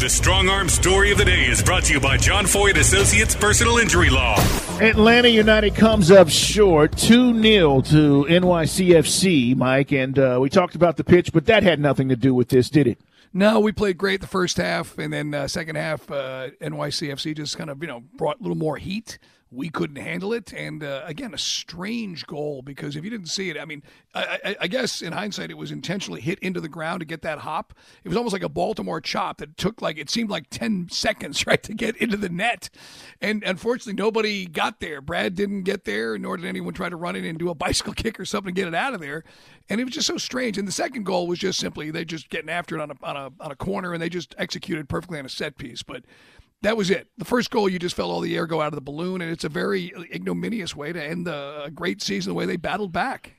The Strong Arm Story of the Day is brought to you by John Foy Associates Personal Injury Law. Atlanta United comes up short 2 0 to NYCFC, Mike. And uh, we talked about the pitch, but that had nothing to do with this, did it? No, we played great the first half, and then uh, second half, uh, NYCFC just kind of you know brought a little more heat. We couldn't handle it, and uh, again, a strange goal because if you didn't see it, I mean, I, I, I guess in hindsight, it was intentionally hit into the ground to get that hop. It was almost like a Baltimore chop that took like it seemed like ten seconds, right, to get into the net, and unfortunately, nobody got there. Brad didn't get there, nor did anyone try to run in and do a bicycle kick or something to get it out of there. And it was just so strange. And the second goal was just simply they just getting after it on a on a on a corner, and they just executed perfectly on a set piece, but that was it. The first goal, you just felt all the air go out of the balloon, and it's a very ignominious way to end the, a great season the way they battled back.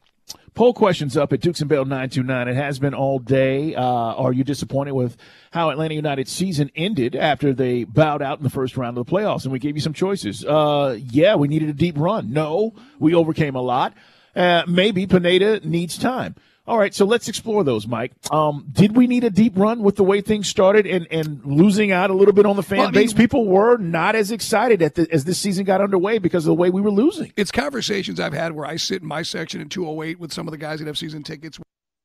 Poll questions up at Dukes and Bell 929. It has been all day. Uh, are you disappointed with how Atlanta United's season ended after they bowed out in the first round of the playoffs? And we gave you some choices. Uh, yeah, we needed a deep run. No, we overcame a lot. Uh, maybe Pineda needs time. All right, so let's explore those, Mike. Um, did we need a deep run with the way things started and, and losing out a little bit on the fan Well, I mean- base? People were not as excited at the, as this season got underway because of the way we were losing. It's conversations I've had where I sit in my section in 208 with some of the guys that have season tickets.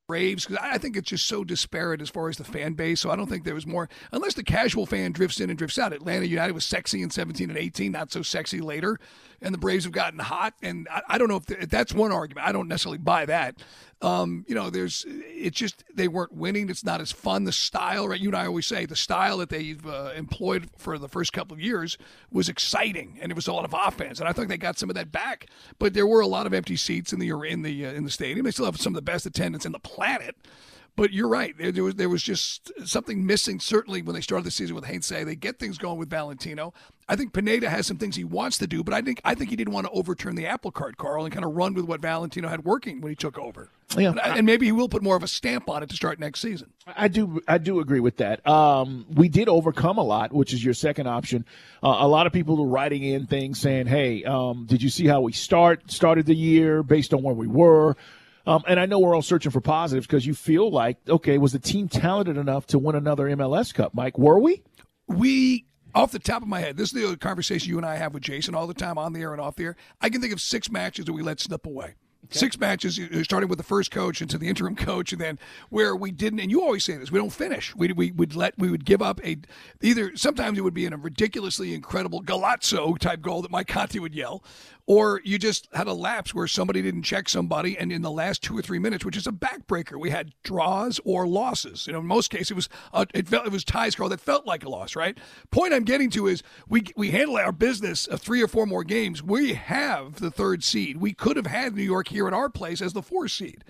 Braves because I think it's just so disparate as far as the fan base. So I don't think there was more unless the casual fan drifts in and drifts out. Atlanta United was sexy in 17 and 18, not so sexy later, and the Braves have gotten hot. And I, I don't know if, th- if that's one argument. I don't necessarily buy that. Um, you know, there's it's just they weren't winning. It's not as fun. The style, right? You and I always say the style that they've uh, employed for the first couple of years was exciting, and it was a lot of offense. And I think they got some of that back. But there were a lot of empty seats in the in the uh, in the stadium. They still have some of the best attendance in the planet. But you're right. There, there was there was just something missing. Certainly when they started the season with Heinze, they get things going with Valentino. I think Pineda has some things he wants to do, but I think I think he didn't want to overturn the apple cart, Carl, and kind of run with what Valentino had working when he took over. Yeah. and, and maybe he will put more of a stamp on it to start next season. I do, I do agree with that. Um, we did overcome a lot, which is your second option. Uh, a lot of people were writing in things saying, "Hey, um, did you see how we start started the year based on where we were?" Um, and I know we're all searching for positives because you feel like, okay, was the team talented enough to win another MLS Cup? Mike, were we? we off the top of my head, this is the conversation you and I have with Jason all the time on the air and off the air. I can think of six matches that we let slip away. Six matches, starting with the first coach into the interim coach, and then where we didn't. And you always say this: we don't finish. We we would let we would give up a either. Sometimes it would be in a ridiculously incredible golazo type goal that Mike Conti would yell, or you just had a lapse where somebody didn't check somebody, and in the last two or three minutes, which is a backbreaker, we had draws or losses. You know, in most cases, it was uh, it felt it was ties, Carl, that felt like a loss. Right. Point I'm getting to is we we handle our business of three or four more games. We have the third seed. We could have had New York here at our place as the fourth seed,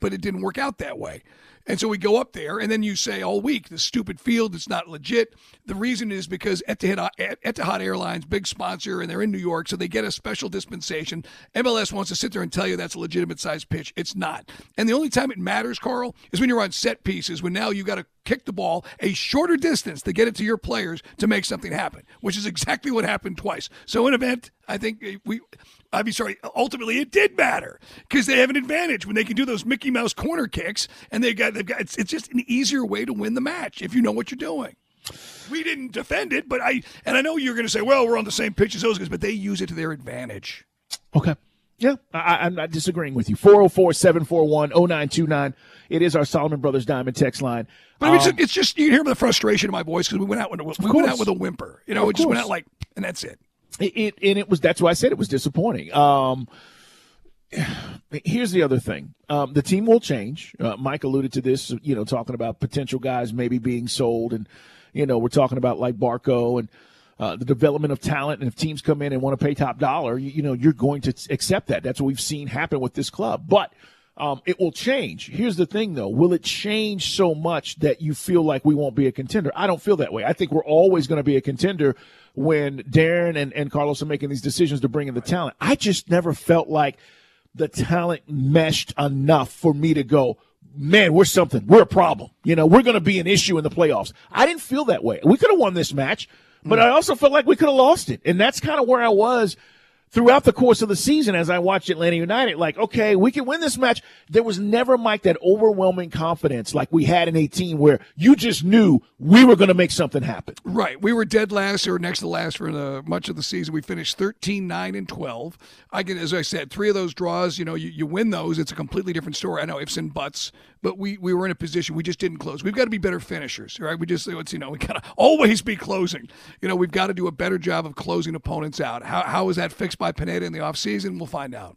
but it didn't work out that way. And so we go up there, and then you say all week, the stupid field, it's not legit. The reason is because Etihad, Etihad Airlines, big sponsor, and they're in New York, so they get a special dispensation. MLS wants to sit there and tell you that's a legitimate size pitch. It's not. And the only time it matters, Carl, is when you're on set pieces, when now you got to kick the ball a shorter distance to get it to your players to make something happen, which is exactly what happened twice. So in event, I think we. I'd be sorry. Ultimately, it did matter because they have an advantage when they can do those Mickey Mouse corner kicks, and they got they've got. It's, it's just an easier way to win the match if you know what you're doing. We didn't defend it, but I and I know you're going to say, well, we're on the same pitch as those guys, but they use it to their advantage. Okay. Yeah, I, am not disagreeing with you. 404 741 0929. It is our Solomon Brothers Diamond text line. But um, it's, it's, just, you hear the frustration in my voice because we went out with a, we went out with a whimper. You know, of we just course. went out like, and that's it. It, it. And it was, that's why I said it was disappointing. Um, here's the other thing um, the team will change. Uh, Mike alluded to this, you know, talking about potential guys maybe being sold. And, you know, we're talking about like Barco and, uh, the development of talent, and if teams come in and want to pay top dollar, you, you know you're going to accept that. That's what we've seen happen with this club. But um, it will change. Here's the thing, though: will it change so much that you feel like we won't be a contender? I don't feel that way. I think we're always going to be a contender when Darren and, and Carlos are making these decisions to bring in the talent. I just never felt like the talent meshed enough for me to go, man, we're something. We're a problem. You know, we're going to be an issue in the playoffs. I didn't feel that way. We could have won this match. But mm. I also felt like we could have lost it. And that's kind of where I was throughout the course of the season as I watched Atlanta United. Like, okay, we can win this match. There was never, Mike, that overwhelming confidence like we had in 18 where you just knew we were going to make something happen. Right. We were dead last or next to last for the, much of the season. We finished 13, 9, and 12. I can, as I said, three of those draws, you know, you, you win those. It's a completely different story. I know ifs and buts but we, we were in a position we just didn't close. We've got to be better finishers, right? We just let's you know we got to always be closing. You know, we've got to do a better job of closing opponents out. How how is that fixed by Pineda in the offseason? We'll find out.